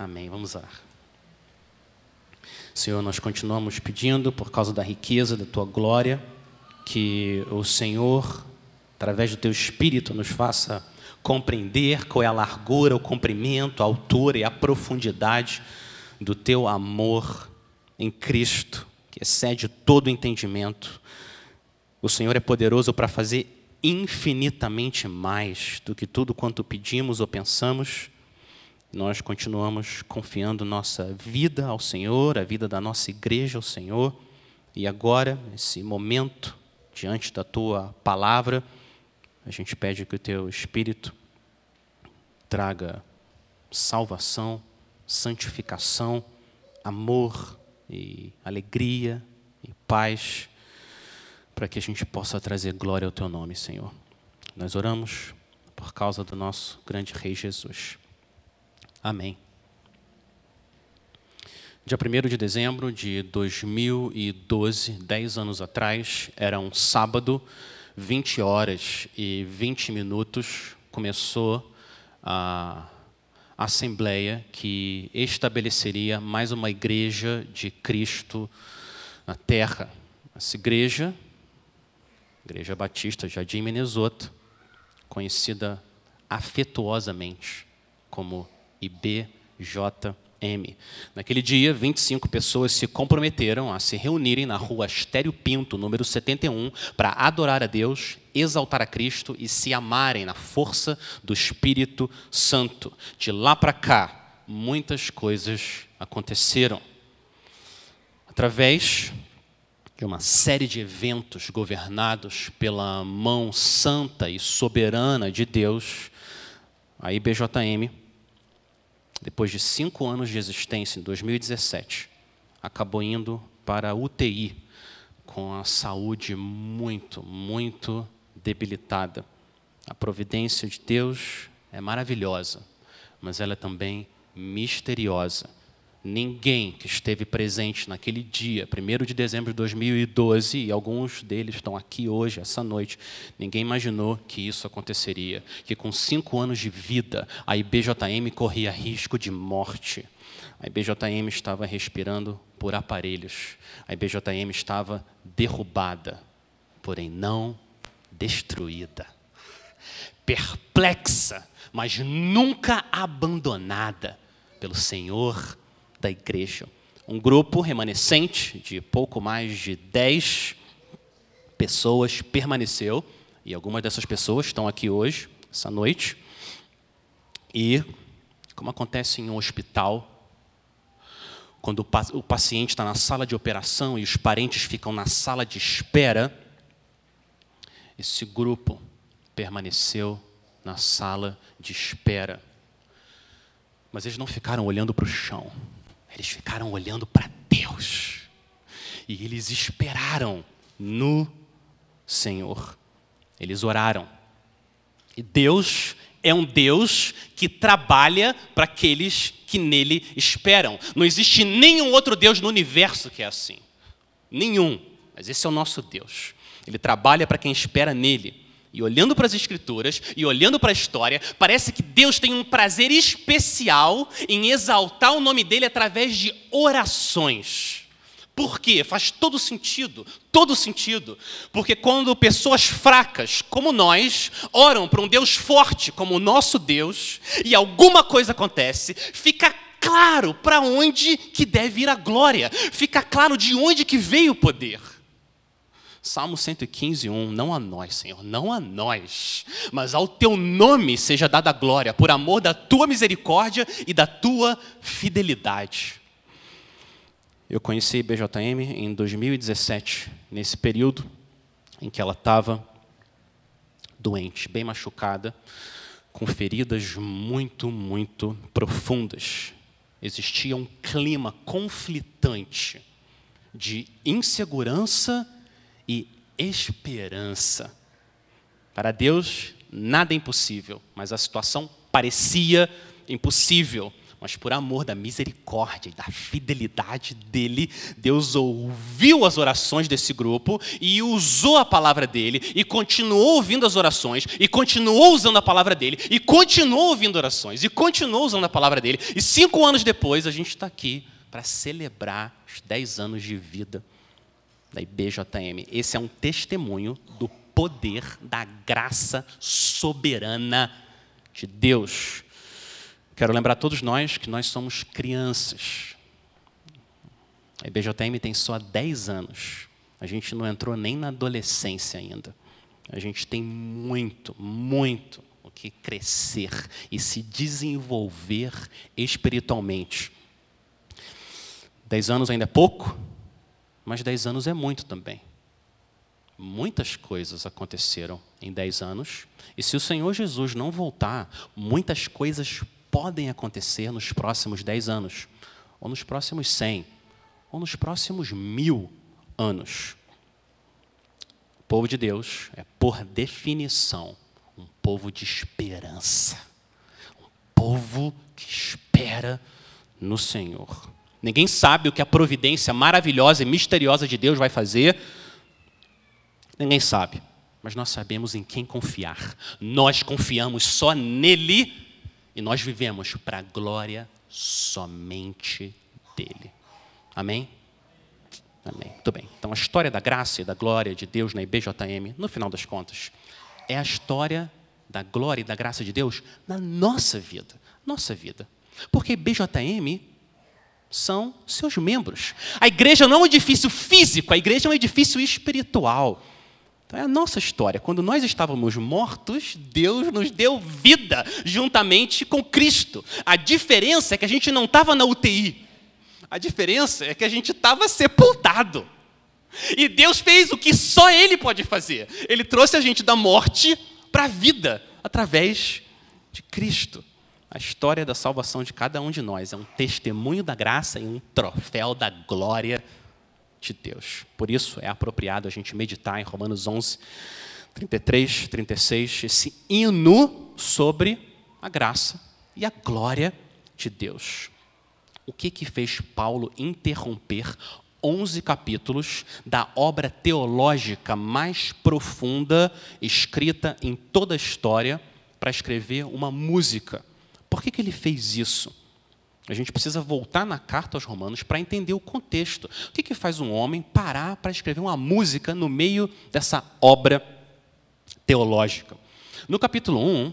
Amém. Vamos orar. Senhor, nós continuamos pedindo, por causa da riqueza da tua glória, que o Senhor, através do teu Espírito, nos faça compreender qual é a largura, o comprimento, a altura e a profundidade do teu amor em Cristo, que excede todo entendimento. O Senhor é poderoso para fazer infinitamente mais do que tudo quanto pedimos ou pensamos nós continuamos confiando nossa vida ao Senhor, a vida da nossa igreja ao Senhor. E agora, nesse momento, diante da tua palavra, a gente pede que o teu Espírito traga salvação, santificação, amor e alegria e paz, para que a gente possa trazer glória ao teu nome, Senhor. Nós oramos por causa do nosso grande Rei Jesus. Amém. Dia 1 de dezembro de 2012, 10 anos atrás, era um sábado, 20 horas e 20 minutos, começou a assembleia que estabeleceria mais uma igreja de Cristo na terra. Essa igreja, Igreja Batista Jardim Menesoto, conhecida afetuosamente como IBJM. Naquele dia, 25 pessoas se comprometeram a se reunirem na rua Astério Pinto, número 71, para adorar a Deus, exaltar a Cristo e se amarem na força do Espírito Santo. De lá para cá, muitas coisas aconteceram. Através de uma série de eventos governados pela mão santa e soberana de Deus, a IBJM depois de cinco anos de existência, em 2017, acabou indo para a UTI, com a saúde muito, muito debilitada. A providência de Deus é maravilhosa, mas ela é também misteriosa. Ninguém que esteve presente naquele dia, 1 de dezembro de 2012, e alguns deles estão aqui hoje, essa noite, ninguém imaginou que isso aconteceria. Que com cinco anos de vida, a IBJM corria risco de morte. A IBJM estava respirando por aparelhos. A IBJM estava derrubada, porém não destruída. Perplexa, mas nunca abandonada pelo Senhor da igreja. Um grupo remanescente de pouco mais de 10 pessoas permaneceu, e algumas dessas pessoas estão aqui hoje, essa noite. E, como acontece em um hospital, quando o paciente está na sala de operação e os parentes ficam na sala de espera, esse grupo permaneceu na sala de espera. Mas eles não ficaram olhando para o chão. Eles ficaram olhando para Deus. E eles esperaram no Senhor. Eles oraram. E Deus é um Deus que trabalha para aqueles que nele esperam. Não existe nenhum outro Deus no universo que é assim. Nenhum. Mas esse é o nosso Deus. Ele trabalha para quem espera nele. E olhando para as Escrituras e olhando para a história, parece que Deus tem um prazer especial em exaltar o nome dele através de orações. Por quê? Faz todo sentido, todo sentido. Porque quando pessoas fracas, como nós, oram para um Deus forte, como o nosso Deus, e alguma coisa acontece, fica claro para onde que deve ir a glória, fica claro de onde que veio o poder. Salmo 115, 1. Não a nós, Senhor, não a nós, mas ao teu nome seja dada a glória, por amor da tua misericórdia e da tua fidelidade. Eu conheci BJM em 2017, nesse período em que ela estava doente, bem machucada, com feridas muito, muito profundas. Existia um clima conflitante de insegurança e esperança. Para Deus, nada é impossível, mas a situação parecia impossível, mas por amor da misericórdia e da fidelidade dele, Deus ouviu as orações desse grupo e usou a palavra dele e continuou ouvindo as orações e continuou usando a palavra dele e continuou ouvindo orações e continuou usando a palavra dele. E cinco anos depois a gente está aqui para celebrar os dez anos de vida da IBJM. Esse é um testemunho do poder da graça soberana de Deus. Quero lembrar a todos nós que nós somos crianças. A IBJM tem só 10 anos. A gente não entrou nem na adolescência ainda. A gente tem muito, muito o que crescer e se desenvolver espiritualmente. Dez anos ainda é pouco, mas dez anos é muito também. Muitas coisas aconteceram em dez anos, e se o Senhor Jesus não voltar, muitas coisas podem acontecer nos próximos dez anos, ou nos próximos cem, ou nos próximos mil anos. O povo de Deus é, por definição, um povo de esperança. Um povo que espera no Senhor. Ninguém sabe o que a providência maravilhosa e misteriosa de Deus vai fazer Ninguém sabe, mas nós sabemos em quem confiar. Nós confiamos só nele e nós vivemos para a glória somente dele. Amém? Amém. Muito bem. Então, a história da graça e da glória de Deus na IBJM, no final das contas, é a história da glória e da graça de Deus na nossa vida. Nossa vida. Porque IBJM são seus membros. A igreja não é um edifício físico, a igreja é um edifício espiritual. Então é a nossa história. Quando nós estávamos mortos, Deus nos deu vida juntamente com Cristo. A diferença é que a gente não estava na UTI. A diferença é que a gente estava sepultado. E Deus fez o que só Ele pode fazer. Ele trouxe a gente da morte para a vida através de Cristo. A história da salvação de cada um de nós é um testemunho da graça e um troféu da glória de Deus. Por isso é apropriado a gente meditar em Romanos 11, 33, 36, esse hino sobre a graça e a glória de Deus. O que que fez Paulo interromper 11 capítulos da obra teológica mais profunda escrita em toda a história para escrever uma música? Por que, que ele fez isso? A gente precisa voltar na carta aos Romanos para entender o contexto. O que, que faz um homem parar para escrever uma música no meio dessa obra teológica? No capítulo 1,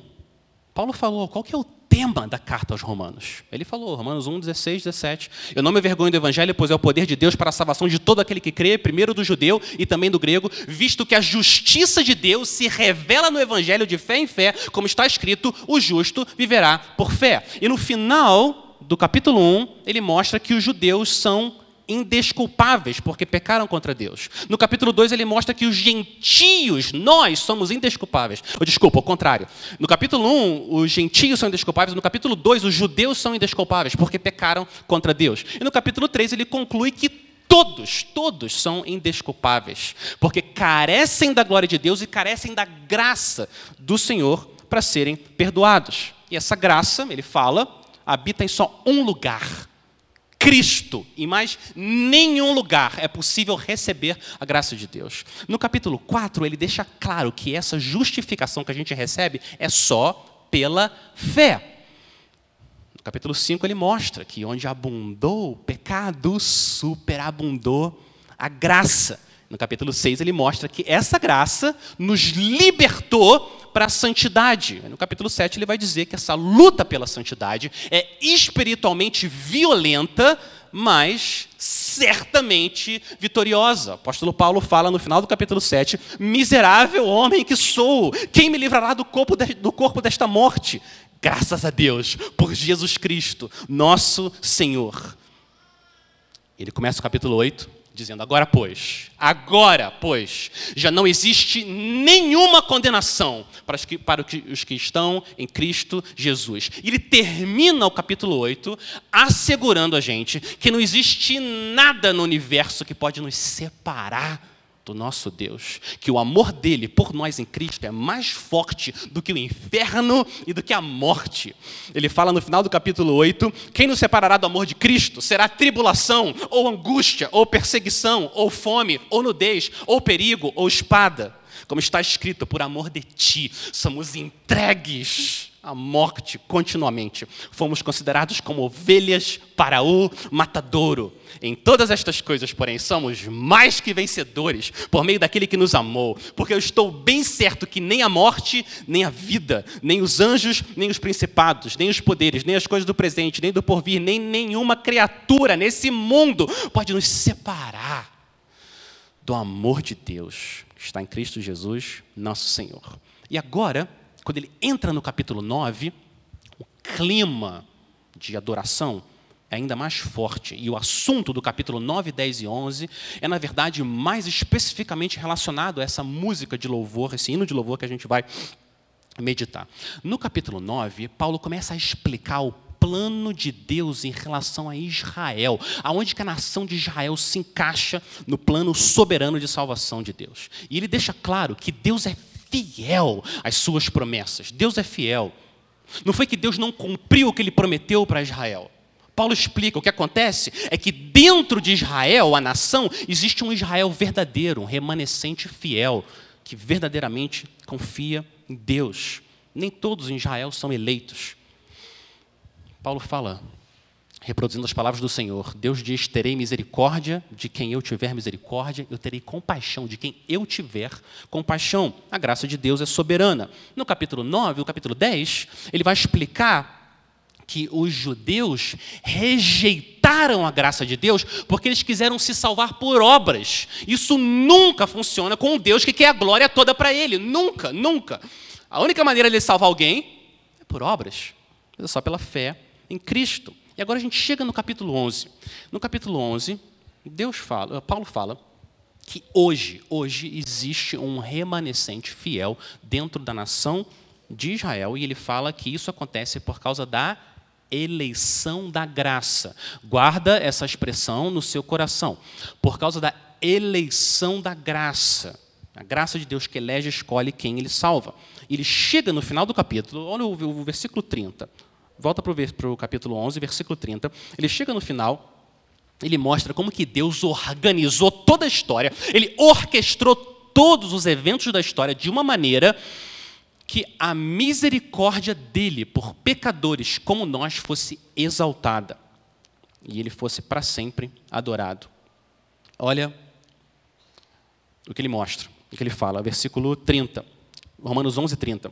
Paulo falou qual que é o tema da carta aos Romanos. Ele falou, Romanos 1, 16, 17. Eu não me vergonho do Evangelho, pois é o poder de Deus para a salvação de todo aquele que crê, primeiro do judeu e também do grego, visto que a justiça de Deus se revela no Evangelho de fé em fé, como está escrito: o justo viverá por fé. E no final do capítulo 1, ele mostra que os judeus são indesculpáveis porque pecaram contra Deus. No capítulo 2 ele mostra que os gentios, nós somos indesculpáveis. Ou, desculpa, ao contrário. No capítulo 1, os gentios são indesculpáveis, no capítulo 2 os judeus são indesculpáveis porque pecaram contra Deus. E no capítulo 3 ele conclui que todos, todos são indesculpáveis, porque carecem da glória de Deus e carecem da graça do Senhor para serem perdoados. E essa graça, ele fala, habita em só um lugar. Cristo, em mais nenhum lugar é possível receber a graça de Deus. No capítulo 4, ele deixa claro que essa justificação que a gente recebe é só pela fé. No capítulo 5, ele mostra que onde abundou o pecado, superabundou a graça. No capítulo 6, ele mostra que essa graça nos libertou para a santidade. No capítulo 7, ele vai dizer que essa luta pela santidade é espiritualmente violenta, mas certamente vitoriosa. O apóstolo Paulo fala no final do capítulo 7: Miserável homem que sou, quem me livrará do corpo, de, do corpo desta morte? Graças a Deus, por Jesus Cristo, nosso Senhor. Ele começa o capítulo 8 dizendo: Agora, pois, agora, pois, já não existe nenhuma condenação para os que, para os que estão em Cristo Jesus. E ele termina o capítulo 8 assegurando a gente que não existe nada no universo que pode nos separar do nosso Deus, que o amor dele por nós em Cristo é mais forte do que o inferno e do que a morte. Ele fala no final do capítulo 8: quem nos separará do amor de Cristo será tribulação, ou angústia, ou perseguição, ou fome, ou nudez, ou perigo, ou espada. Como está escrito, por amor de ti, somos entregues à morte continuamente. Fomos considerados como ovelhas para o matadouro. Em todas estas coisas, porém, somos mais que vencedores por meio daquele que nos amou, porque eu estou bem certo que nem a morte, nem a vida, nem os anjos, nem os principados, nem os poderes, nem as coisas do presente, nem do porvir, nem nenhuma criatura nesse mundo pode nos separar do amor de Deus que está em Cristo Jesus, nosso Senhor. E agora, quando ele entra no capítulo 9, o clima de adoração é ainda mais forte. E o assunto do capítulo 9, 10 e 11 é, na verdade, mais especificamente relacionado a essa música de louvor, esse hino de louvor que a gente vai meditar. No capítulo 9, Paulo começa a explicar o plano de Deus em relação a Israel, aonde que a nação de Israel se encaixa no plano soberano de salvação de Deus. E ele deixa claro que Deus é fiel às suas promessas. Deus é fiel. Não foi que Deus não cumpriu o que ele prometeu para Israel. Paulo explica: o que acontece é que dentro de Israel, a nação, existe um Israel verdadeiro, um remanescente fiel, que verdadeiramente confia em Deus. Nem todos em Israel são eleitos. Paulo fala, reproduzindo as palavras do Senhor: Deus diz: Terei misericórdia de quem eu tiver misericórdia, eu terei compaixão de quem eu tiver compaixão. A graça de Deus é soberana. No capítulo 9, no capítulo 10, ele vai explicar que os judeus rejeitaram a graça de Deus porque eles quiseram se salvar por obras. Isso nunca funciona com um Deus que quer a glória toda para ele. Nunca, nunca. A única maneira de salvar alguém é por obras, é só pela fé em Cristo. E agora a gente chega no capítulo 11. No capítulo 11, Deus fala, Paulo fala que hoje, hoje existe um remanescente fiel dentro da nação de Israel e ele fala que isso acontece por causa da eleição da graça. Guarda essa expressão no seu coração. Por causa da eleição da graça. A graça de Deus que elege e escolhe quem ele salva. Ele chega no final do capítulo, olha o, versículo 30. Volta para o capítulo 11, versículo 30. Ele chega no final, ele mostra como que Deus organizou toda a história, ele orquestrou todos os eventos da história de uma maneira que a misericórdia dele por pecadores como nós fosse exaltada e ele fosse para sempre adorado. Olha o que ele mostra, o que ele fala, versículo 30, Romanos 11, 30.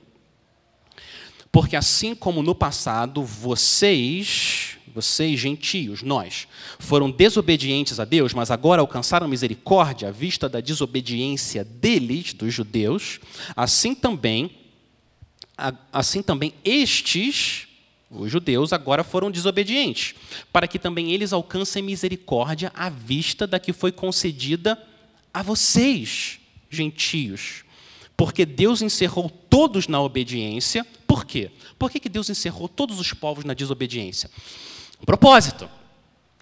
Porque assim como no passado vocês, vocês gentios, nós, foram desobedientes a Deus, mas agora alcançaram misericórdia à vista da desobediência deles, dos judeus, assim também assim também estes, os judeus, agora foram desobedientes, para que também eles alcancem misericórdia à vista da que foi concedida a vocês, gentios. Porque Deus encerrou todos na obediência. Por quê? Por que Deus encerrou todos os povos na desobediência? Propósito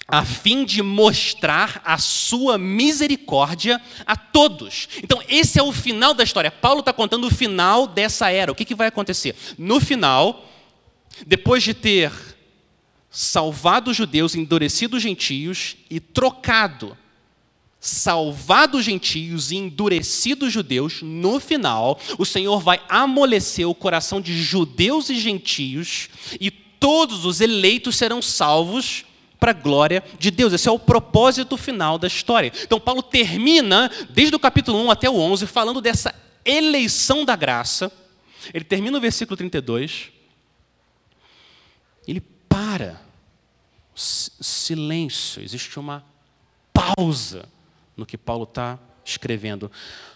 a fim de mostrar a sua misericórdia a todos. Então, esse é o final da história. Paulo está contando o final dessa era. O que, que vai acontecer? No final, depois de ter salvado os judeus, endurecido os gentios e trocado salvado os gentios e endurecido os judeus, no final, o Senhor vai amolecer o coração de judeus e gentios e todos os eleitos serão salvos para a glória de Deus. Esse é o propósito final da história. Então, Paulo termina, desde o capítulo 1 até o 11, falando dessa eleição da graça. Ele termina o versículo 32. Ele para. Silêncio. Existe uma pausa no que Paulo está escrevendo.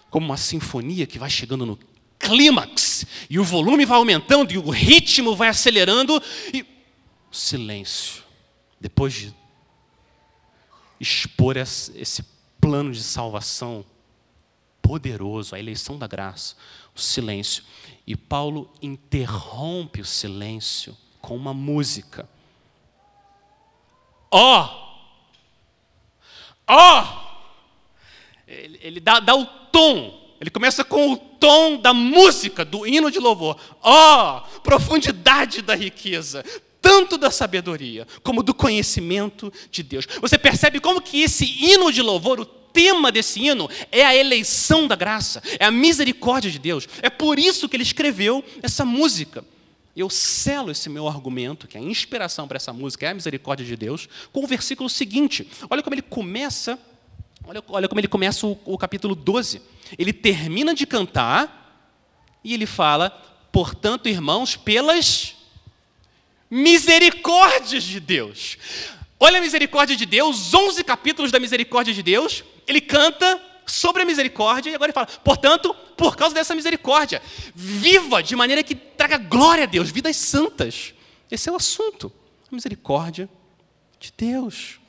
Como uma sinfonia que vai chegando no clímax. E o volume vai aumentando e o ritmo vai acelerando. E silêncio depois de expor esse plano de salvação poderoso, a eleição da graça, o silêncio. E Paulo interrompe o silêncio com uma música. Ó! Oh! Ó! Oh! Ele, ele dá, dá o tom. Ele começa com o tom da música, do hino de louvor. Ó, oh, profundidade da riqueza, tanto da sabedoria como do conhecimento de Deus. Você percebe como que esse hino de louvor, o tema desse hino é a eleição da graça, é a misericórdia de Deus. É por isso que ele escreveu essa música. Eu selo esse meu argumento, que a inspiração para essa música é a misericórdia de Deus, com o versículo seguinte. Olha como ele começa, olha, olha como ele começa o, o capítulo 12. Ele termina de cantar e ele fala: "Portanto, irmãos, pelas misericórdias de Deus. Olha a misericórdia de Deus, 11 capítulos da misericórdia de Deus. Ele canta sobre a misericórdia e agora ele fala: portanto, por causa dessa misericórdia, viva de maneira que traga glória a Deus, vidas santas. Esse é o assunto, a misericórdia de Deus.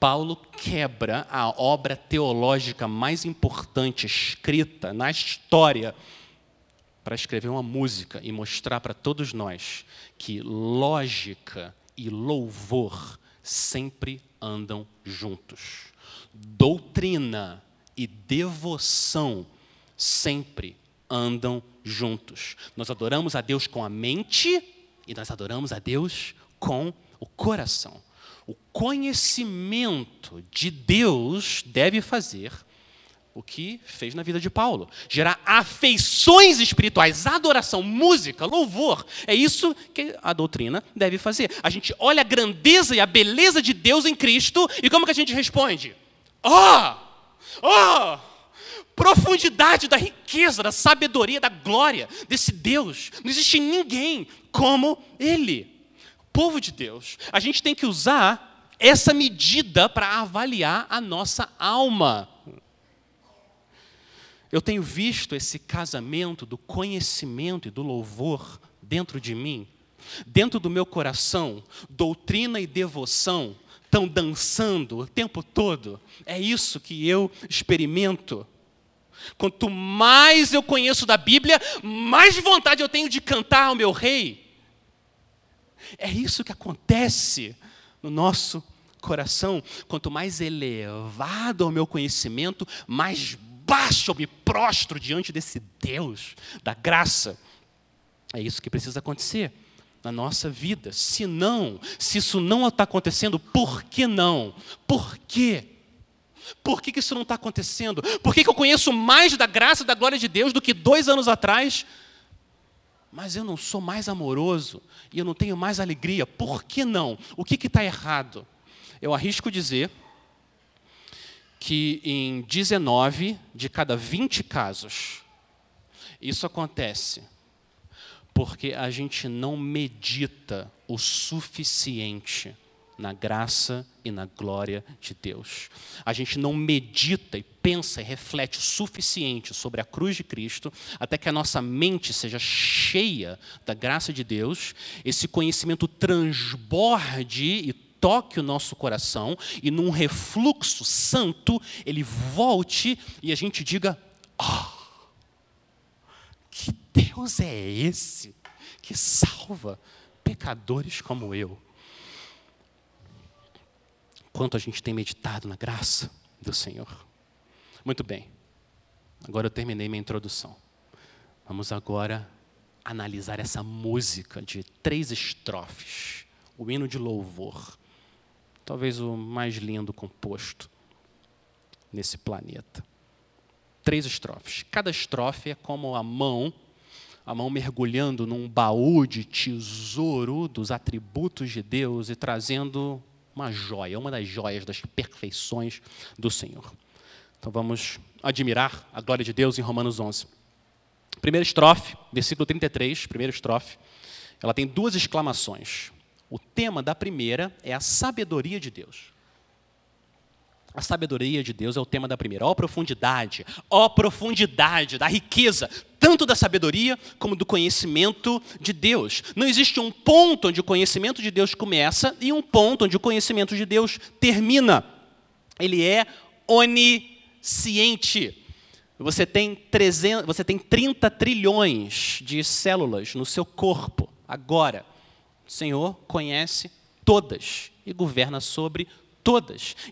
Paulo quebra a obra teológica mais importante escrita na história para escrever uma música e mostrar para todos nós que lógica e louvor sempre andam juntos. Doutrina e devoção sempre andam juntos. Nós adoramos a Deus com a mente e nós adoramos a Deus com o coração. O conhecimento de Deus deve fazer o que fez na vida de Paulo. Gerar afeições espirituais, adoração, música, louvor. É isso que a doutrina deve fazer. A gente olha a grandeza e a beleza de Deus em Cristo e como que a gente responde? Oh! Oh! Profundidade da riqueza, da sabedoria, da glória desse Deus. Não existe ninguém como Ele. Povo de Deus, a gente tem que usar essa medida para avaliar a nossa alma. Eu tenho visto esse casamento do conhecimento e do louvor dentro de mim, dentro do meu coração, doutrina e devoção estão dançando o tempo todo. É isso que eu experimento. Quanto mais eu conheço da Bíblia, mais vontade eu tenho de cantar ao meu rei. É isso que acontece no nosso coração. Quanto mais elevado o meu conhecimento, mais baixo, eu me prostro diante desse Deus da graça. É isso que precisa acontecer na nossa vida. Se não, se isso não está acontecendo, por que não? Por quê? Por que, que isso não está acontecendo? Por que, que eu conheço mais da graça e da glória de Deus do que dois anos atrás? Mas eu não sou mais amoroso e eu não tenho mais alegria. Por que não? O que está errado? Eu arrisco dizer que em 19 de cada 20 casos, isso acontece porque a gente não medita o suficiente na graça e na glória de Deus. A gente não medita e pensa e reflete o suficiente sobre a cruz de Cristo, até que a nossa mente seja cheia da graça de Deus, esse conhecimento transborde e toque o nosso coração e num refluxo santo ele volte e a gente diga: oh, que Deus é esse que salva pecadores como eu? Quanto a gente tem meditado na graça do Senhor. Muito bem, agora eu terminei minha introdução. Vamos agora analisar essa música de três estrofes, o hino de louvor talvez o mais lindo composto nesse planeta. Três estrofes. Cada estrofe é como a mão, a mão mergulhando num baú de tesouro dos atributos de Deus e trazendo uma joia, uma das joias das perfeições do Senhor. Então vamos admirar a glória de Deus em Romanos 11. Primeira estrofe, versículo 33, primeira estrofe, ela tem duas exclamações. O tema da primeira é a sabedoria de Deus. A sabedoria de Deus é o tema da primeira. Ó profundidade, ó profundidade da riqueza, tanto da sabedoria como do conhecimento de Deus. Não existe um ponto onde o conhecimento de Deus começa e um ponto onde o conhecimento de Deus termina. Ele é onisciente. Você tem, 300, você tem 30 trilhões de células no seu corpo agora. O Senhor conhece todas e governa sobre todas.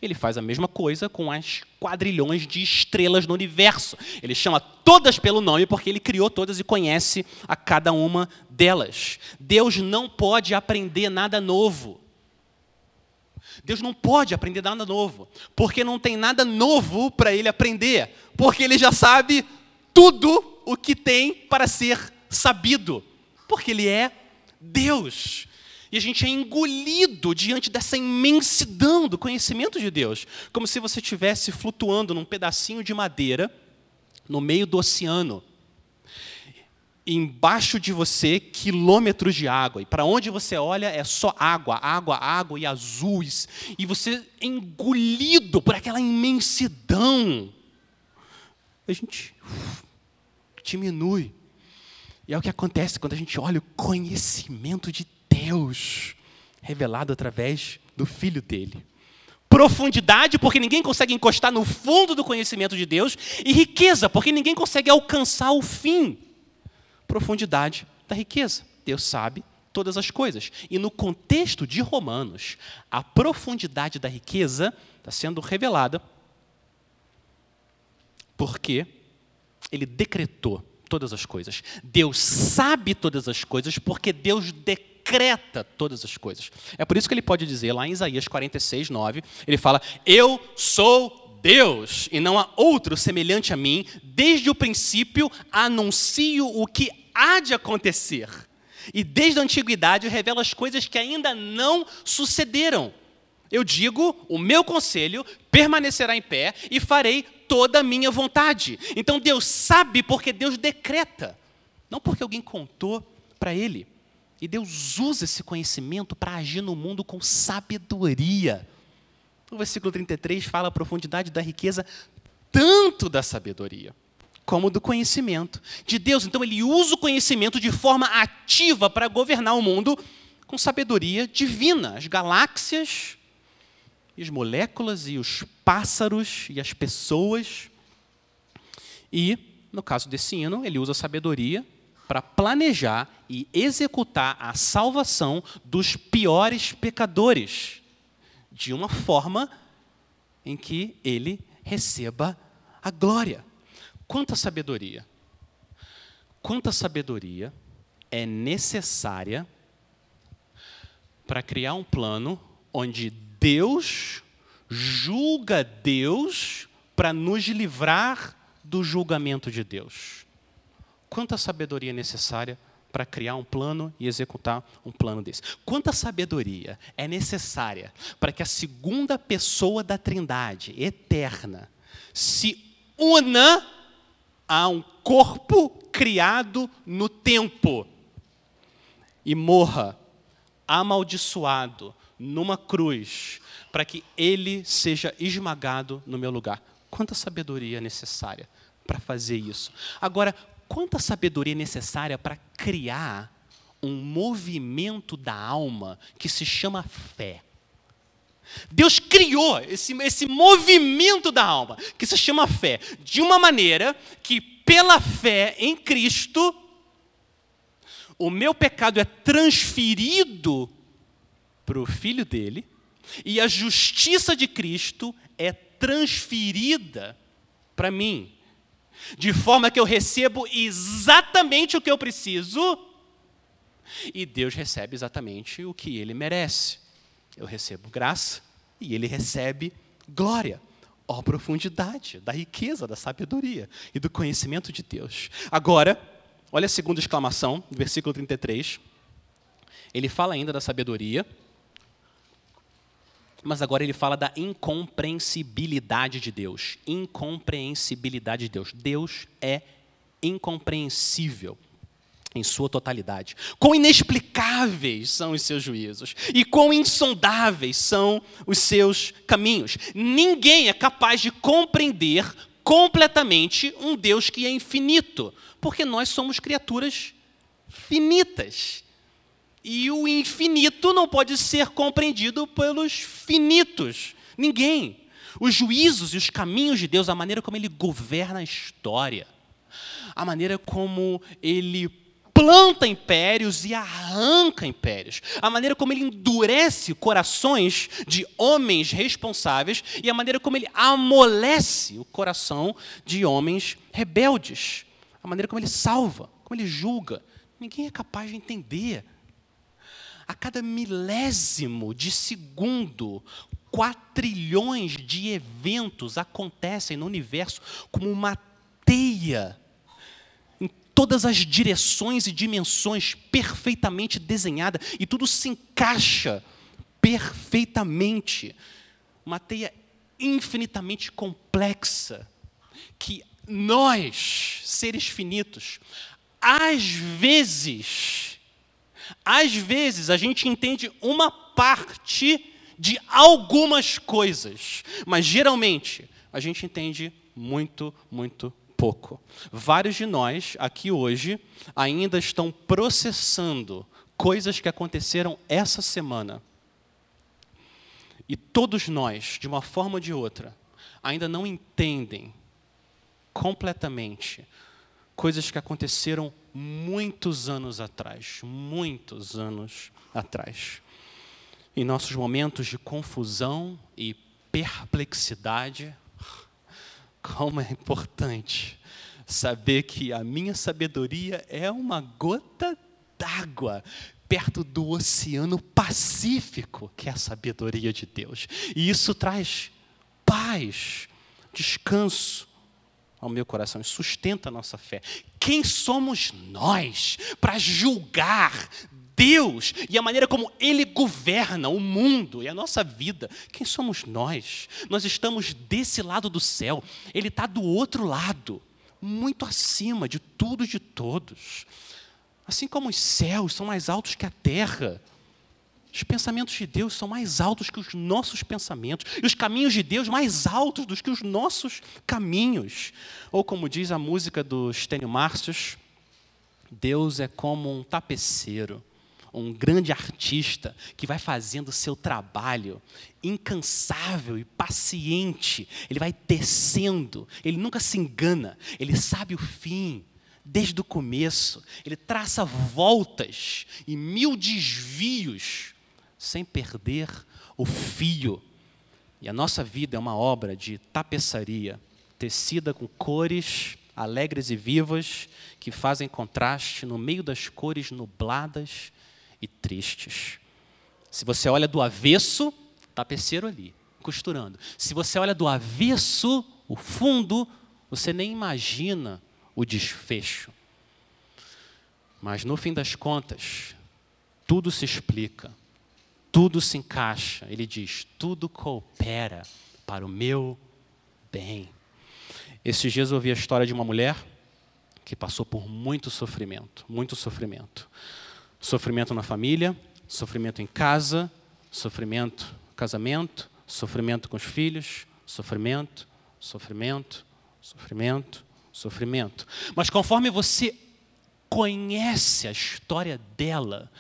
Ele faz a mesma coisa com as quadrilhões de estrelas no universo. Ele chama todas pelo nome porque ele criou todas e conhece a cada uma delas. Deus não pode aprender nada novo. Deus não pode aprender nada novo, porque não tem nada novo para ele aprender, porque ele já sabe tudo o que tem para ser sabido, porque ele é Deus. E a gente é engolido diante dessa imensidão do conhecimento de Deus, como se você estivesse flutuando num pedacinho de madeira no meio do oceano. Embaixo de você, quilômetros de água. E para onde você olha é só água, água, água e azuis. E você é engolido por aquela imensidão. A gente diminui. E é o que acontece quando a gente olha o conhecimento de Deus revelado através do Filho dele. Profundidade, porque ninguém consegue encostar no fundo do conhecimento de Deus, e riqueza, porque ninguém consegue alcançar o fim. Profundidade da riqueza. Deus sabe todas as coisas. E no contexto de Romanos, a profundidade da riqueza está sendo revelada porque ele decretou todas as coisas. Deus sabe todas as coisas porque Deus decreta todas as coisas. É por isso que ele pode dizer lá em Isaías 46, 9, ele fala: Eu sou Deus e não há outro semelhante a mim, desde o princípio anuncio o que há de acontecer. E desde a antiguidade revela as coisas que ainda não sucederam. Eu digo, o meu conselho permanecerá em pé e farei toda a minha vontade. Então Deus sabe porque Deus decreta, não porque alguém contou para ele. E Deus usa esse conhecimento para agir no mundo com sabedoria. O versículo 33 fala a profundidade da riqueza, tanto da sabedoria como do conhecimento de Deus. Então ele usa o conhecimento de forma ativa para governar o mundo com sabedoria divina. As galáxias e as moléculas e os pássaros e as pessoas. E, no caso desse hino, ele usa a sabedoria para planejar e executar a salvação dos piores pecadores, de uma forma em que ele receba a glória. Quanta sabedoria! Quanta sabedoria é necessária para criar um plano onde Deus julga Deus para nos livrar do julgamento de Deus. Quanta sabedoria é necessária para criar um plano e executar um plano desse? Quanta sabedoria é necessária para que a segunda pessoa da Trindade eterna se una a um corpo criado no tempo e morra amaldiçoado numa cruz, para que ele seja esmagado no meu lugar. Quanta sabedoria é necessária para fazer isso? Agora, quanta sabedoria é necessária para criar um movimento da alma que se chama fé? Deus criou esse, esse movimento da alma, que se chama fé, de uma maneira que, pela fé em Cristo, o meu pecado é transferido para o filho dele, e a justiça de Cristo é transferida para mim, de forma que eu recebo exatamente o que eu preciso, e Deus recebe exatamente o que ele merece. Eu recebo graça e ele recebe glória. Ó, profundidade da riqueza, da sabedoria e do conhecimento de Deus. Agora, olha a segunda exclamação, versículo 33. Ele fala ainda da sabedoria, mas agora ele fala da incompreensibilidade de Deus. Incompreensibilidade de Deus. Deus é incompreensível em sua totalidade. Quão inexplicáveis são os seus juízos e quão insondáveis são os seus caminhos. Ninguém é capaz de compreender completamente um Deus que é infinito, porque nós somos criaturas finitas. E o infinito não pode ser compreendido pelos finitos. Ninguém. Os juízos e os caminhos de Deus, a maneira como ele governa a história, a maneira como ele planta impérios e arranca impérios. A maneira como ele endurece corações de homens responsáveis e a maneira como ele amolece o coração de homens rebeldes. A maneira como ele salva, como ele julga. Ninguém é capaz de entender. A cada milésimo de segundo, quatrilhões de eventos acontecem no universo como uma teia todas as direções e dimensões perfeitamente desenhada e tudo se encaixa perfeitamente. Uma teia infinitamente complexa que nós, seres finitos, às vezes, às vezes a gente entende uma parte de algumas coisas, mas geralmente a gente entende muito, muito pouco. Vários de nós aqui hoje ainda estão processando coisas que aconteceram essa semana. E todos nós, de uma forma ou de outra, ainda não entendem completamente coisas que aconteceram muitos anos atrás, muitos anos atrás. Em nossos momentos de confusão e perplexidade, como é importante saber que a minha sabedoria é uma gota d'água perto do Oceano Pacífico, que é a sabedoria de Deus. E isso traz paz, descanso ao meu coração e sustenta a nossa fé. Quem somos nós para julgar Deus e a maneira como Ele governa o mundo e a nossa vida. Quem somos nós? Nós estamos desse lado do céu, Ele está do outro lado, muito acima de tudo e de todos. Assim como os céus são mais altos que a terra, os pensamentos de Deus são mais altos que os nossos pensamentos, e os caminhos de Deus mais altos do que os nossos caminhos. Ou como diz a música do Stênio Márcios, Deus é como um tapeceiro um grande artista que vai fazendo o seu trabalho incansável e paciente. Ele vai tecendo, ele nunca se engana, ele sabe o fim desde o começo. Ele traça voltas e mil desvios sem perder o fio. E a nossa vida é uma obra de tapeçaria, tecida com cores alegres e vivas que fazem contraste no meio das cores nubladas e tristes. Se você olha do avesso, tapeceiro ali, costurando. Se você olha do avesso, o fundo, você nem imagina o desfecho. Mas no fim das contas, tudo se explica, tudo se encaixa. Ele diz: tudo coopera para o meu bem. Esses dias eu ouvi a história de uma mulher que passou por muito sofrimento, muito sofrimento. Sofrimento na família, sofrimento em casa, sofrimento no casamento, sofrimento com os filhos, sofrimento, sofrimento, sofrimento, sofrimento. Mas conforme você conhece a história dela,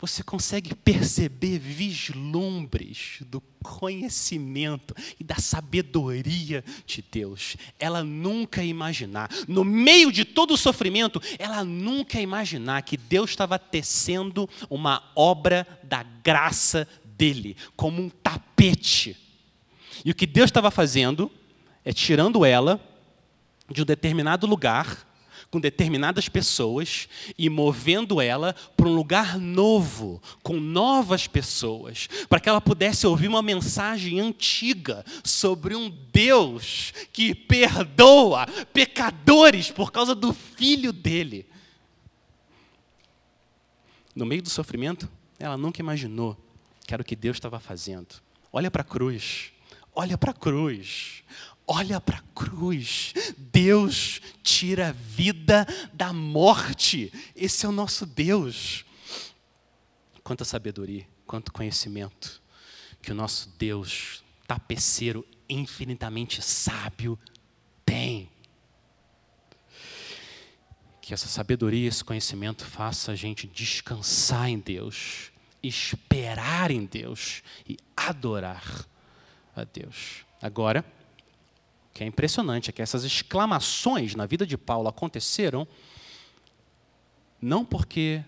você consegue perceber vislumbres do conhecimento e da sabedoria de Deus. Ela nunca imaginar, no meio de todo o sofrimento, ela nunca imaginar que Deus estava tecendo uma obra da graça dele, como um tapete. E o que Deus estava fazendo é tirando ela de um determinado lugar com determinadas pessoas e movendo ela para um lugar novo, com novas pessoas, para que ela pudesse ouvir uma mensagem antiga sobre um Deus que perdoa pecadores por causa do filho dele. No meio do sofrimento, ela nunca imaginou que era o que Deus estava fazendo. Olha para a cruz, olha para a cruz, Olha para a cruz. Deus tira a vida da morte. Esse é o nosso Deus. Quanta sabedoria, quanto conhecimento que o nosso Deus, tapeceiro infinitamente sábio, tem. Que essa sabedoria, esse conhecimento faça a gente descansar em Deus, esperar em Deus e adorar a Deus. Agora, que é impressionante é que essas exclamações na vida de Paulo aconteceram Não porque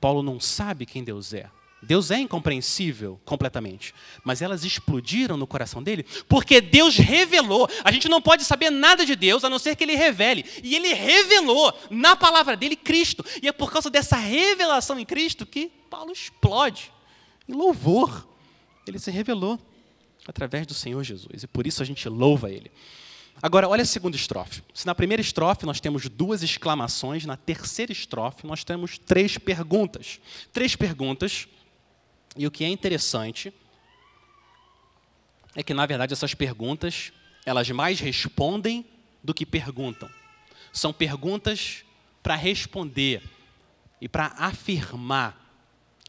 Paulo não sabe quem Deus é. Deus é incompreensível completamente, mas elas explodiram no coração dele porque Deus revelou. A gente não pode saber nada de Deus a não ser que ele revele. E ele revelou na palavra dele Cristo. E é por causa dessa revelação em Cristo que Paulo explode em louvor. Ele se revelou através do Senhor Jesus e por isso a gente louva ele. Agora, olha a segunda estrofe. Se na primeira estrofe nós temos duas exclamações, na terceira estrofe nós temos três perguntas. Três perguntas, e o que é interessante é que, na verdade, essas perguntas, elas mais respondem do que perguntam. São perguntas para responder e para afirmar.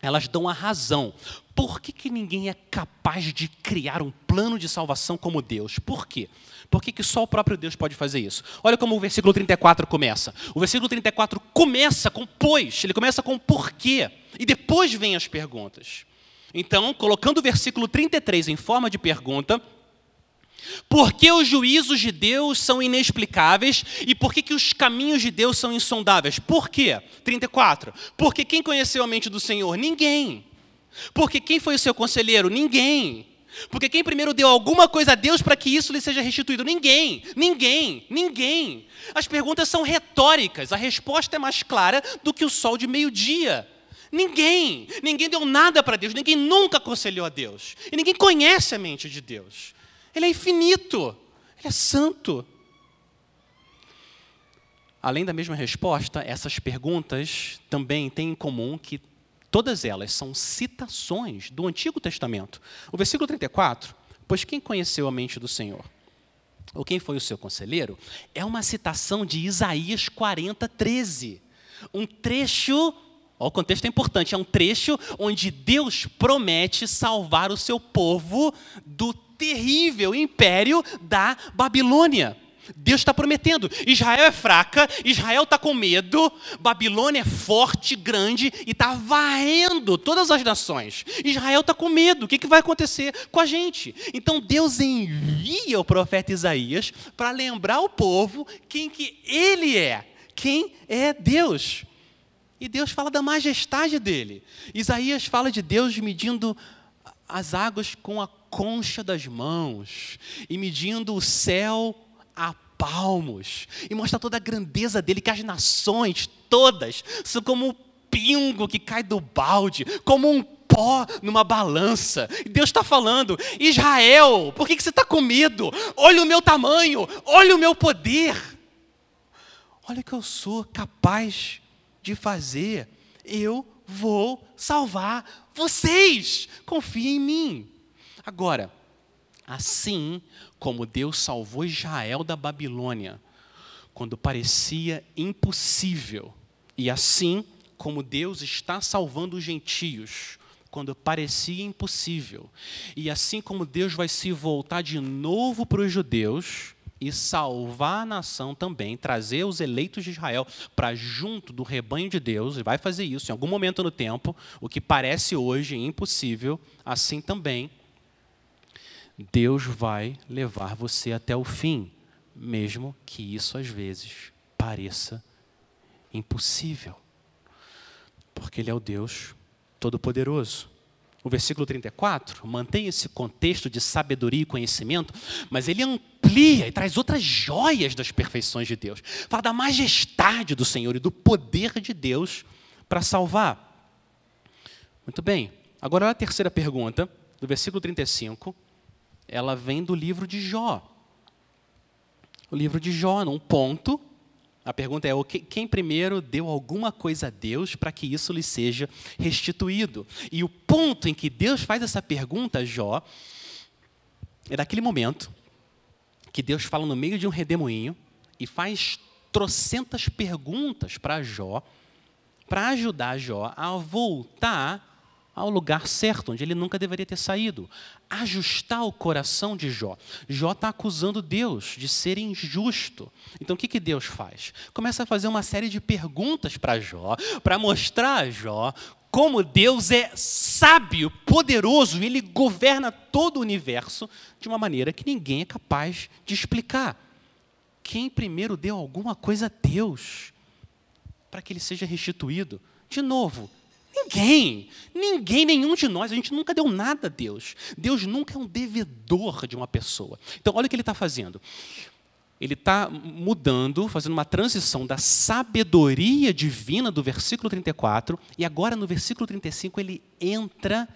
Elas dão a razão. Por que, que ninguém é capaz de criar um plano de salvação como Deus? Por quê? Por que, que só o próprio Deus pode fazer isso? Olha como o versículo 34 começa. O versículo 34 começa com pois, ele começa com porquê, e depois vem as perguntas. Então, colocando o versículo 33 em forma de pergunta, por que os juízos de Deus são inexplicáveis e por que, que os caminhos de Deus são insondáveis? Por quê? 34. Porque quem conheceu a mente do Senhor? Ninguém. Porque quem foi o seu conselheiro? Ninguém. Porque quem primeiro deu alguma coisa a Deus para que isso lhe seja restituído? Ninguém, ninguém, ninguém. As perguntas são retóricas, a resposta é mais clara do que o sol de meio-dia. Ninguém, ninguém deu nada para Deus, ninguém nunca aconselhou a Deus. E ninguém conhece a mente de Deus. Ele é infinito, ele é santo. Além da mesma resposta, essas perguntas também têm em comum que Todas elas são citações do Antigo Testamento. O versículo 34, pois quem conheceu a mente do Senhor? Ou quem foi o seu conselheiro? É uma citação de Isaías 40, 13. Um trecho, o contexto é importante, é um trecho onde Deus promete salvar o seu povo do terrível império da Babilônia. Deus está prometendo. Israel é fraca, Israel está com medo, Babilônia é forte, grande e está varrendo todas as nações. Israel está com medo. O que, que vai acontecer com a gente? Então Deus envia o profeta Isaías para lembrar o povo quem que ele é, quem é Deus. E Deus fala da majestade dele. Isaías fala de Deus medindo as águas com a concha das mãos e medindo o céu a palmos e mostra toda a grandeza dele, que as nações todas são como um pingo que cai do balde, como um pó numa balança. E Deus está falando: Israel, por que, que você está com medo? Olha o meu tamanho, olha o meu poder. Olha o que eu sou capaz de fazer. Eu vou salvar vocês. Confie em mim. Agora, assim como Deus salvou Israel da Babilônia, quando parecia impossível, e assim como Deus está salvando os gentios, quando parecia impossível, e assim como Deus vai se voltar de novo para os judeus e salvar a nação também, trazer os eleitos de Israel para junto do rebanho de Deus, e vai fazer isso em algum momento no tempo, o que parece hoje impossível, assim também Deus vai levar você até o fim, mesmo que isso às vezes pareça impossível. Porque Ele é o Deus Todo-Poderoso. O versículo 34 mantém esse contexto de sabedoria e conhecimento, mas ele amplia e traz outras joias das perfeições de Deus. Fala da majestade do Senhor e do poder de Deus para salvar. Muito bem, agora a terceira pergunta, do versículo 35 ela vem do livro de Jó. O livro de Jó, num ponto, a pergunta é: quem primeiro deu alguma coisa a Deus para que isso lhe seja restituído? E o ponto em que Deus faz essa pergunta a Jó é daquele momento que Deus fala no meio de um redemoinho e faz trocentas perguntas para Jó, para ajudar Jó a voltar ao lugar certo, onde ele nunca deveria ter saído. Ajustar o coração de Jó. Jó está acusando Deus de ser injusto. Então o que, que Deus faz? Começa a fazer uma série de perguntas para Jó, para mostrar a Jó como Deus é sábio, poderoso, ele governa todo o universo de uma maneira que ninguém é capaz de explicar. Quem primeiro deu alguma coisa a Deus? para que ele seja restituído? De novo, ninguém, ninguém, nenhum de nós, a gente nunca deu nada a Deus. Deus nunca é um devedor de uma pessoa. Então, olha o que ele está fazendo. Ele está mudando, fazendo uma transição da sabedoria divina do versículo 34, e agora no versículo 35 ele entra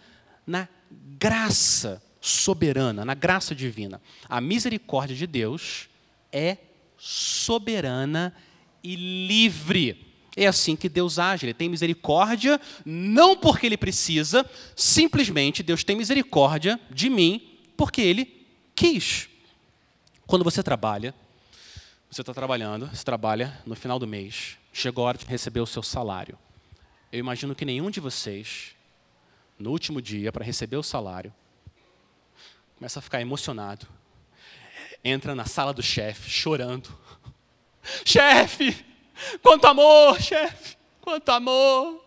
na graça soberana, na graça divina. A misericórdia de Deus é soberana e livre. É assim que Deus age, Ele tem misericórdia, não porque Ele precisa, simplesmente Deus tem misericórdia de mim, porque Ele quis. Quando você trabalha, você está trabalhando, você trabalha no final do mês, chegou a hora de receber o seu salário. Eu imagino que nenhum de vocês, no último dia, para receber o salário, começa a ficar emocionado. Entra na sala do chefe, chorando. Chefe, quanto amor, chefe, quanto amor.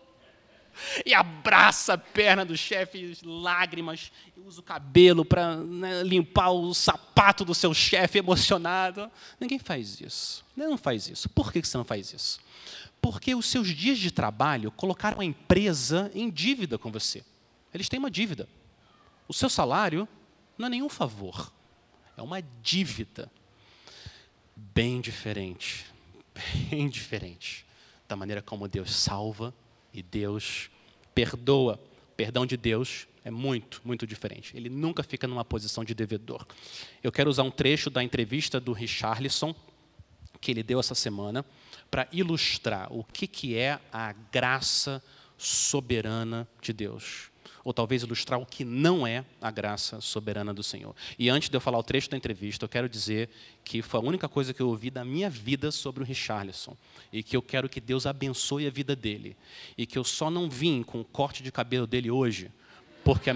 E abraça a perna do chefe, lágrimas, e usa o cabelo para né, limpar o sapato do seu chefe emocionado. Ninguém faz isso. Não faz isso. Por que você não faz isso? Porque os seus dias de trabalho colocaram a empresa em dívida com você. Eles têm uma dívida. O seu salário não é nenhum favor, é uma dívida. Bem diferente, bem diferente da maneira como Deus salva e Deus perdoa. O perdão de Deus é muito, muito diferente. Ele nunca fica numa posição de devedor. Eu quero usar um trecho da entrevista do Richarlison, que ele deu essa semana, para ilustrar o que, que é a graça soberana de Deus ou talvez ilustrar o que não é a graça soberana do Senhor. E antes de eu falar o trecho da entrevista, eu quero dizer que foi a única coisa que eu ouvi da minha vida sobre o Richarlison e que eu quero que Deus abençoe a vida dele e que eu só não vim com o corte de cabelo dele hoje porque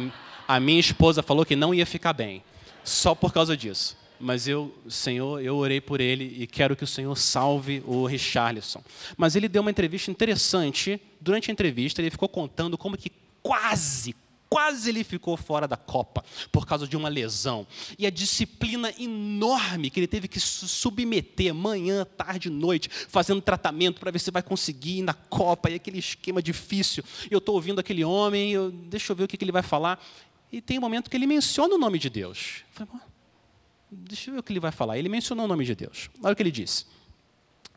a, minha esposa falou que não ia ficar bem, só por causa disso mas eu, Senhor, eu orei por ele e quero que o Senhor salve o Richarlison. Mas ele deu uma entrevista interessante. Durante a entrevista, ele ficou contando como que quase, quase ele ficou fora da Copa por causa de uma lesão. E a disciplina enorme que ele teve que submeter manhã, tarde, noite, fazendo tratamento para ver se vai conseguir ir na Copa e aquele esquema difícil. Eu estou ouvindo aquele homem, eu, deixa eu ver o que, que, ele vai falar. E tem um momento que ele menciona o nome de Deus. Eu falei, deixa eu ver o que ele vai falar. Ele mencionou o nome de Deus. Olha o que ele disse.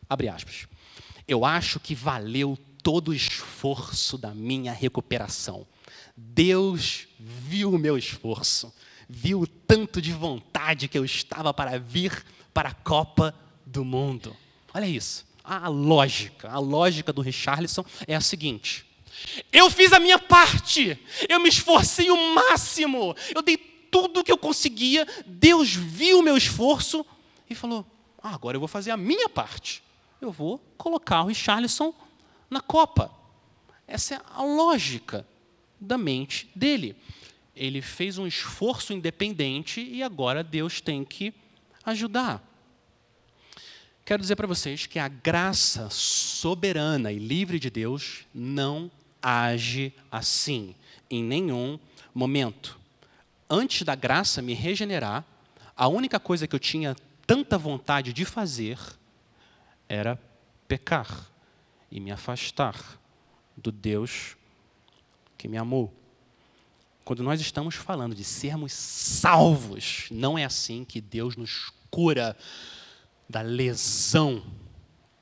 Abre aspas. Eu acho que valeu todo o esforço da minha recuperação. Deus viu o meu esforço, viu o tanto de vontade que eu estava para vir para a Copa do Mundo. Olha isso. A lógica, a lógica do Richarlison é a seguinte: eu fiz a minha parte, eu me esforcei o máximo, eu dei tudo o que eu conseguia, Deus viu o meu esforço e falou: ah, agora eu vou fazer a minha parte. Eu vou colocar o Richarlison na Copa. Essa é a lógica da mente dele. Ele fez um esforço independente e agora Deus tem que ajudar. Quero dizer para vocês que a graça soberana e livre de Deus não age assim em nenhum momento. Antes da graça me regenerar, a única coisa que eu tinha tanta vontade de fazer era pecar e me afastar do Deus que me amou. Quando nós estamos falando de sermos salvos, não é assim que Deus nos cura da lesão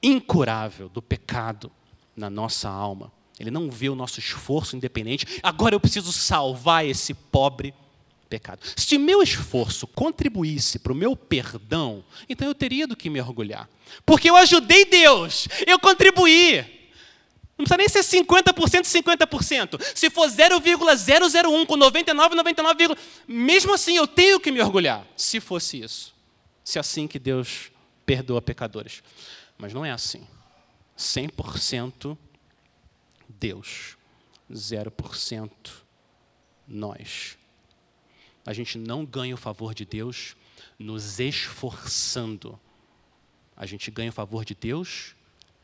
incurável do pecado na nossa alma. Ele não vê o nosso esforço independente. Agora eu preciso salvar esse pobre pecado. Se meu esforço contribuísse para o meu perdão, então eu teria do que me orgulhar. Porque eu ajudei Deus, eu contribuí. Não precisa nem ser 50%, 50%. Se for 0,001 com 99, 99, mesmo assim eu tenho que me orgulhar. Se fosse isso. Se é assim que Deus perdoa pecadores. Mas não é assim. 100% Deus, 0% nós a gente não ganha o favor de Deus nos esforçando. A gente ganha o favor de Deus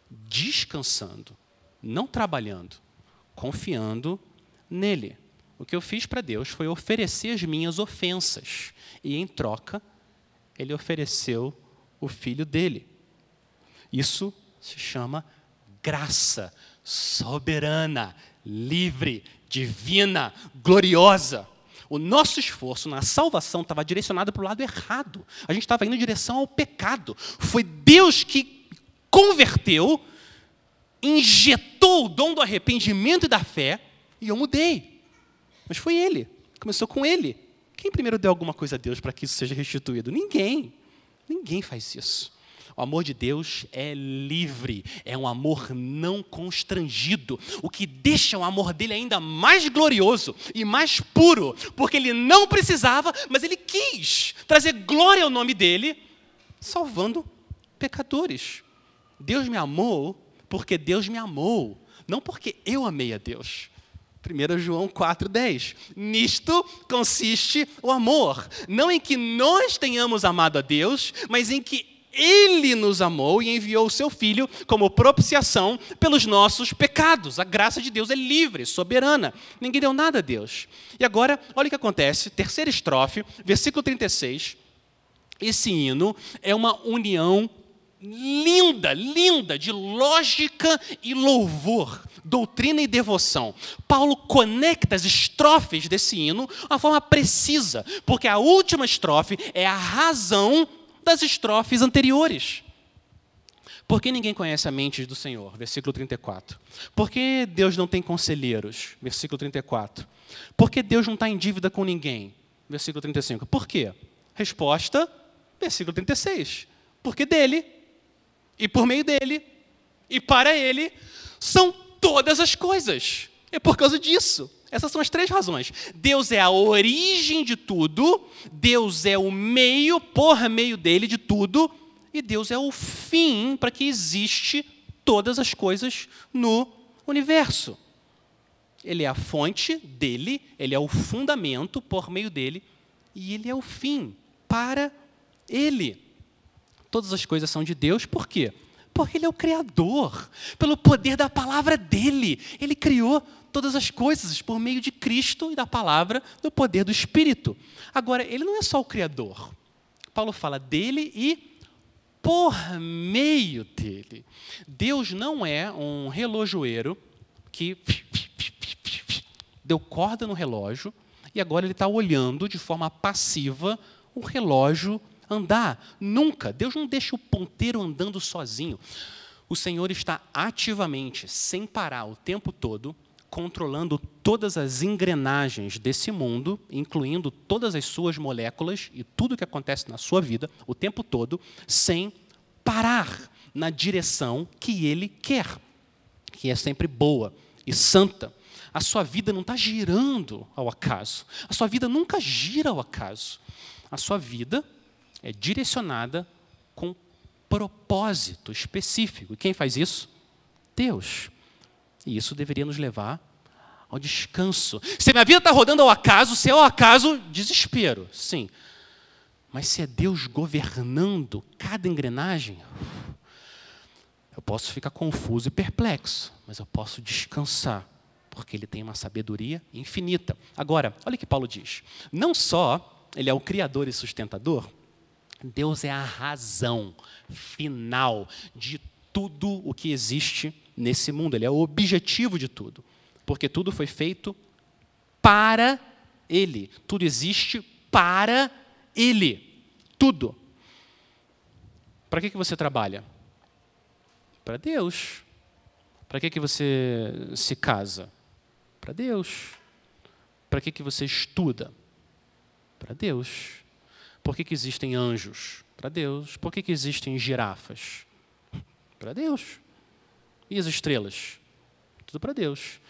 descansando, não trabalhando, confiando nele. O que eu fiz para Deus foi oferecer as minhas ofensas. E em troca, ele ofereceu o filho dele. Isso se chama graça soberana, livre, divina, gloriosa. O nosso esforço na salvação estava direcionado para o lado errado. A gente estava indo em direção ao pecado. Foi Deus que converteu, injetou o dom do arrependimento e da fé, e eu mudei. Mas foi Ele. Começou com Ele. Quem primeiro deu alguma coisa a Deus para que isso seja restituído? Ninguém. Ninguém faz isso. O amor de Deus é livre, é um amor não constrangido, o que deixa o amor dele ainda mais glorioso e mais puro, porque ele não precisava, mas ele quis trazer glória ao nome dele, salvando pecadores. Deus me amou porque Deus me amou, não porque eu amei a Deus. 1 João 4,10. Nisto consiste o amor. Não em que nós tenhamos amado a Deus, mas em que ele nos amou e enviou o seu Filho como propiciação pelos nossos pecados. A graça de Deus é livre, soberana. Ninguém deu nada a Deus. E agora, olha o que acontece. Terceira estrofe, versículo 36. Esse hino é uma união linda, linda, de lógica e louvor, doutrina e devoção. Paulo conecta as estrofes desse hino de uma forma precisa, porque a última estrofe é a razão das estrofes anteriores. Por que ninguém conhece a mente do Senhor? Versículo 34. Por que Deus não tem conselheiros? Versículo 34. Por que Deus não está em dívida com ninguém? Versículo 35. Por quê? Resposta, versículo 36. Porque dele, e por meio dele, e para ele, são todas as coisas. É por causa disso. Essas são as três razões. Deus é a origem de tudo, Deus é o meio, por meio dele, de tudo, e Deus é o fim para que existe todas as coisas no universo. Ele é a fonte dele, ele é o fundamento por meio dele, e ele é o fim para ele. Todas as coisas são de Deus, por quê? Porque ele é o Criador, pelo poder da palavra dele. Ele criou todas as coisas por meio de Cristo e da palavra, do poder do Espírito. Agora, ele não é só o Criador. Paulo fala dele e por meio dele. Deus não é um relojoeiro que deu corda no relógio e agora ele está olhando de forma passiva o relógio andar. Nunca. Deus não deixa o ponteiro andando sozinho. O Senhor está ativamente, sem parar, o tempo todo, controlando todas as engrenagens desse mundo, incluindo todas as suas moléculas e tudo que acontece na sua vida o tempo todo, sem parar na direção que ele quer, que é sempre boa e santa. A sua vida não está girando ao acaso. A sua vida nunca gira ao acaso. A sua vida é direcionada com propósito específico. E quem faz isso? Deus. E isso deveria nos levar ao descanso. Se minha vida está rodando ao acaso, se é ao acaso, desespero, sim. Mas se é Deus governando cada engrenagem, eu posso ficar confuso e perplexo, mas eu posso descansar, porque Ele tem uma sabedoria infinita. Agora, olha o que Paulo diz: não só Ele é o Criador e sustentador, Deus é a razão final de tudo o que existe nesse mundo, ele é o objetivo de tudo. Porque tudo foi feito para ele. Tudo existe para ele. Tudo. Para que, que você trabalha? Para Deus. Para que, que você se casa? Para Deus. Para que, que você estuda? Para Deus. Por que, que existem anjos? Para Deus. Por que, que existem girafas? Para Deus. E as estrelas? Tudo para Deus.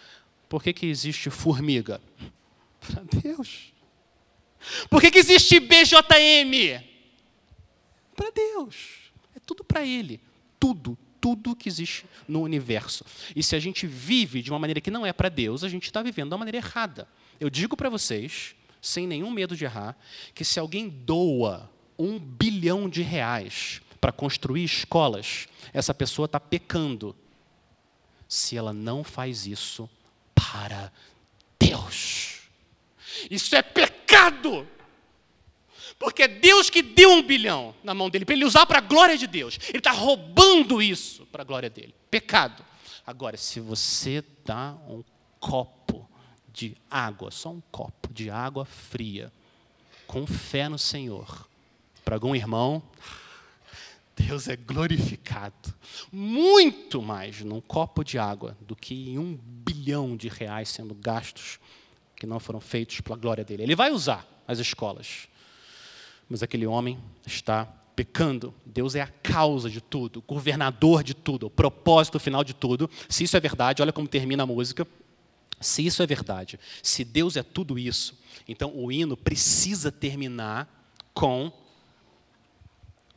Por que, que existe formiga? Para Deus. Por que, que existe BJM? Para Deus. É tudo para Ele. Tudo, tudo que existe no universo. E se a gente vive de uma maneira que não é para Deus, a gente está vivendo da maneira errada. Eu digo para vocês, sem nenhum medo de errar, que se alguém doa um bilhão de reais para construir escolas, essa pessoa está pecando se ela não faz isso para Deus. Isso é pecado. Porque é Deus que deu um bilhão na mão dele, para ele usar para a glória de Deus. Ele está roubando isso para a glória dele. Pecado. Agora, se você dá um copo de água, só um copo de água fria, com fé no Senhor, para algum irmão, Deus é glorificado muito mais num copo de água do que em um bilhão de reais sendo gastos que não foram feitos pela glória dele. Ele vai usar as escolas, mas aquele homem está pecando. Deus é a causa de tudo, governador de tudo, o propósito final de tudo. Se isso é verdade, olha como termina a música. Se isso é verdade, se Deus é tudo isso, então o hino precisa terminar com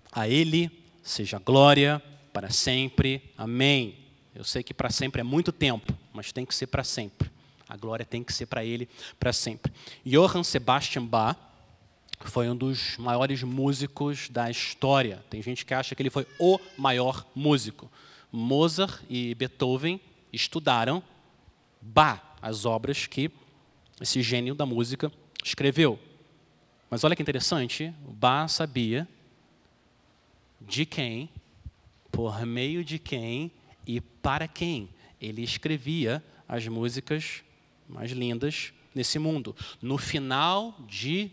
a Ele seja glória para sempre. Amém. Eu sei que para sempre é muito tempo, mas tem que ser para sempre. A glória tem que ser para Ele para sempre. Johann Sebastian Bach foi um dos maiores músicos da história. Tem gente que acha que ele foi o maior músico. Mozart e Beethoven estudaram Bach, as obras que esse gênio da música escreveu. Mas olha que interessante, Bach sabia de quem, por meio de quem e para quem ele escrevia as músicas mais lindas nesse mundo. No final de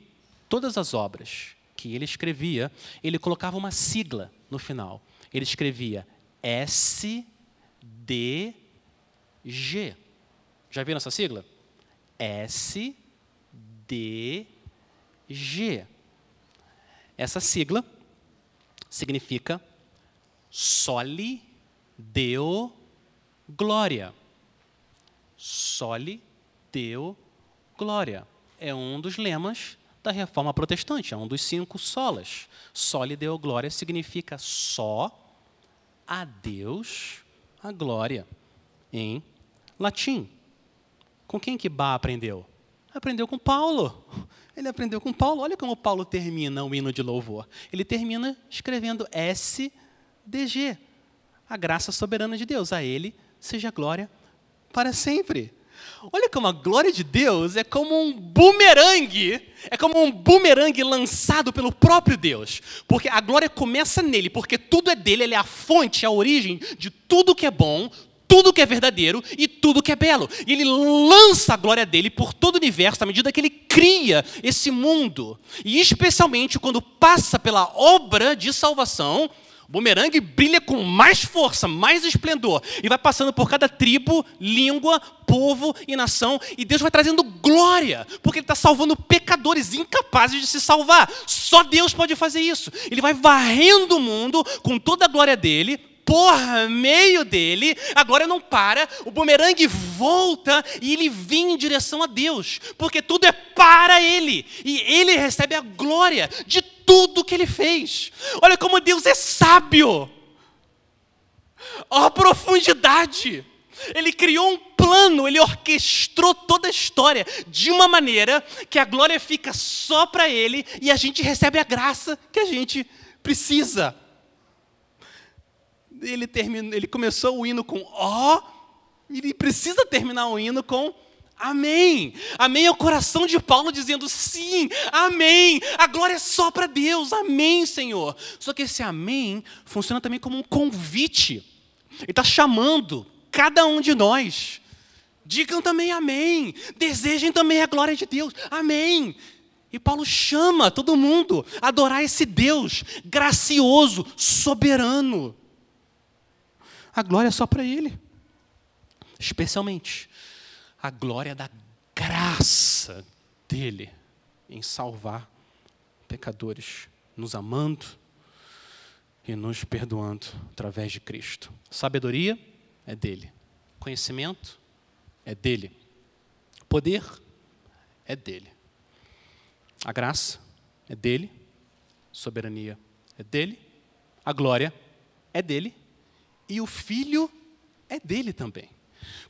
todas as obras que ele escrevia, ele colocava uma sigla no final. Ele escrevia S D G. Já viram essa sigla? S D G. Essa sigla significa soli deo glória. Soli deo glória. É um dos lemas da reforma protestante, é um dos cinco solas. Soli deo glória significa só a Deus a glória em latim. Com quem que Bá aprendeu? Aprendeu com Paulo. Ele aprendeu com Paulo. Olha como Paulo termina o hino de louvor. Ele termina escrevendo SDG. A graça soberana de Deus. A Ele seja glória para sempre. Olha como a glória de Deus é como um bumerangue, é como um bumerangue lançado pelo próprio Deus. Porque a glória começa nele, porque tudo é dele, ele é a fonte, a origem de tudo que é bom, tudo que é verdadeiro e tudo que é belo. E ele lança a glória dele por todo o universo à medida que ele cria esse mundo. E especialmente quando passa pela obra de salvação, o bumerangue brilha com mais força, mais esplendor, e vai passando por cada tribo, língua, povo e nação, e Deus vai trazendo glória, porque Ele está salvando pecadores incapazes de se salvar. Só Deus pode fazer isso. Ele vai varrendo o mundo com toda a glória dele, por meio dele, agora não para, o bumerangue volta e ele vem em direção a Deus, porque tudo é para ele, e ele recebe a glória de tudo que ele fez. Olha como Deus é sábio, ó a profundidade. Ele criou um plano, ele orquestrou toda a história de uma maneira que a glória fica só para ele e a gente recebe a graça que a gente precisa ele, terminou, ele começou o hino com ó, e ele precisa terminar o hino com Amém. Amém é o coração de Paulo dizendo sim, amém. A glória é só para Deus, amém, Senhor. Só que esse amém funciona também como um convite. Ele está chamando cada um de nós. Digam também amém. Desejem também a glória de Deus, amém. E Paulo chama todo mundo a adorar esse Deus gracioso, soberano a glória é só para Ele. Especialmente a glória da graça dele em salvar pecadores, nos amando e nos perdoando através de Cristo. Sabedoria é dele, conhecimento é dele, poder é dele, a graça é dele, soberania é dele, a glória é dele e o filho é dele também.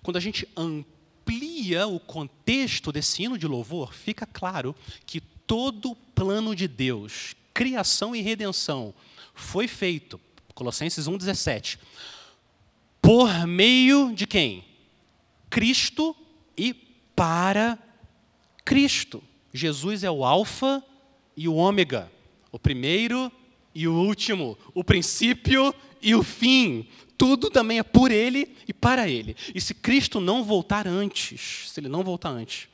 Quando a gente amplia o contexto desse hino de louvor, fica claro que todo o plano de Deus, criação e redenção, foi feito, Colossenses 1,17, por meio de quem? Cristo e para Cristo. Jesus é o Alfa e o Ômega, o primeiro e o último, o princípio e o fim, tudo também é por Ele e para Ele. E se Cristo não voltar antes, se Ele não voltar antes,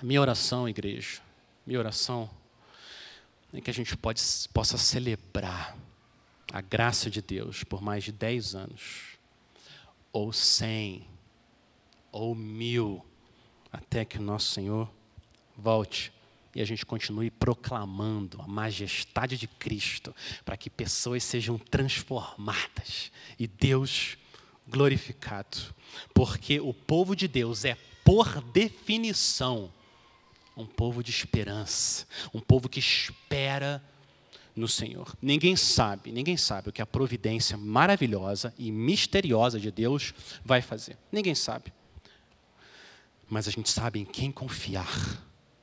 minha oração, igreja, minha oração é que a gente pode, possa celebrar a graça de Deus por mais de dez anos, ou cem, ou mil, até que o nosso Senhor volte e a gente continue proclamando a majestade de Cristo, para que pessoas sejam transformadas e Deus glorificado. Porque o povo de Deus é, por definição, um povo de esperança, um povo que espera no Senhor. Ninguém sabe, ninguém sabe o que a providência maravilhosa e misteriosa de Deus vai fazer. Ninguém sabe. Mas a gente sabe em quem confiar.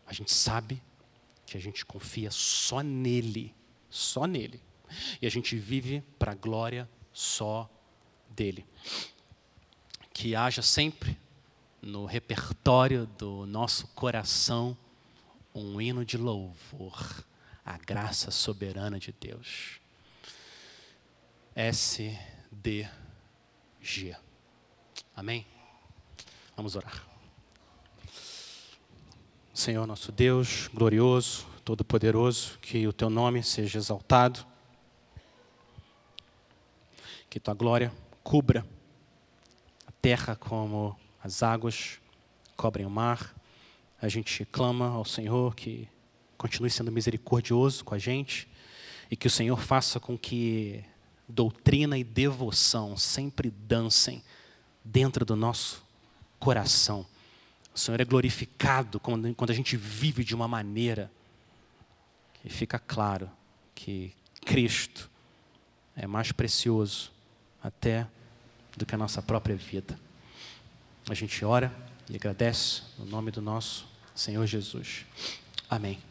A gente sabe que a gente confia só nele, só nele. E a gente vive para a glória só dele. Que haja sempre no repertório do nosso coração um hino de louvor à graça soberana de Deus. S D G. Amém? Vamos orar. Senhor nosso Deus, glorioso, todo-poderoso, que o teu nome seja exaltado, que tua glória cubra a terra como as águas cobrem o mar. A gente clama ao Senhor que continue sendo misericordioso com a gente e que o Senhor faça com que doutrina e devoção sempre dancem dentro do nosso coração o Senhor é glorificado quando, quando a gente vive de uma maneira que fica claro que Cristo é mais precioso até do que a nossa própria vida. A gente ora e agradece no nome do nosso Senhor Jesus. Amém.